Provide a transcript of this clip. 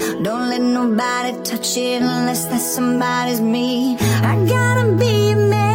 Don't let nobody touch it unless that somebody's me. I gotta be a man.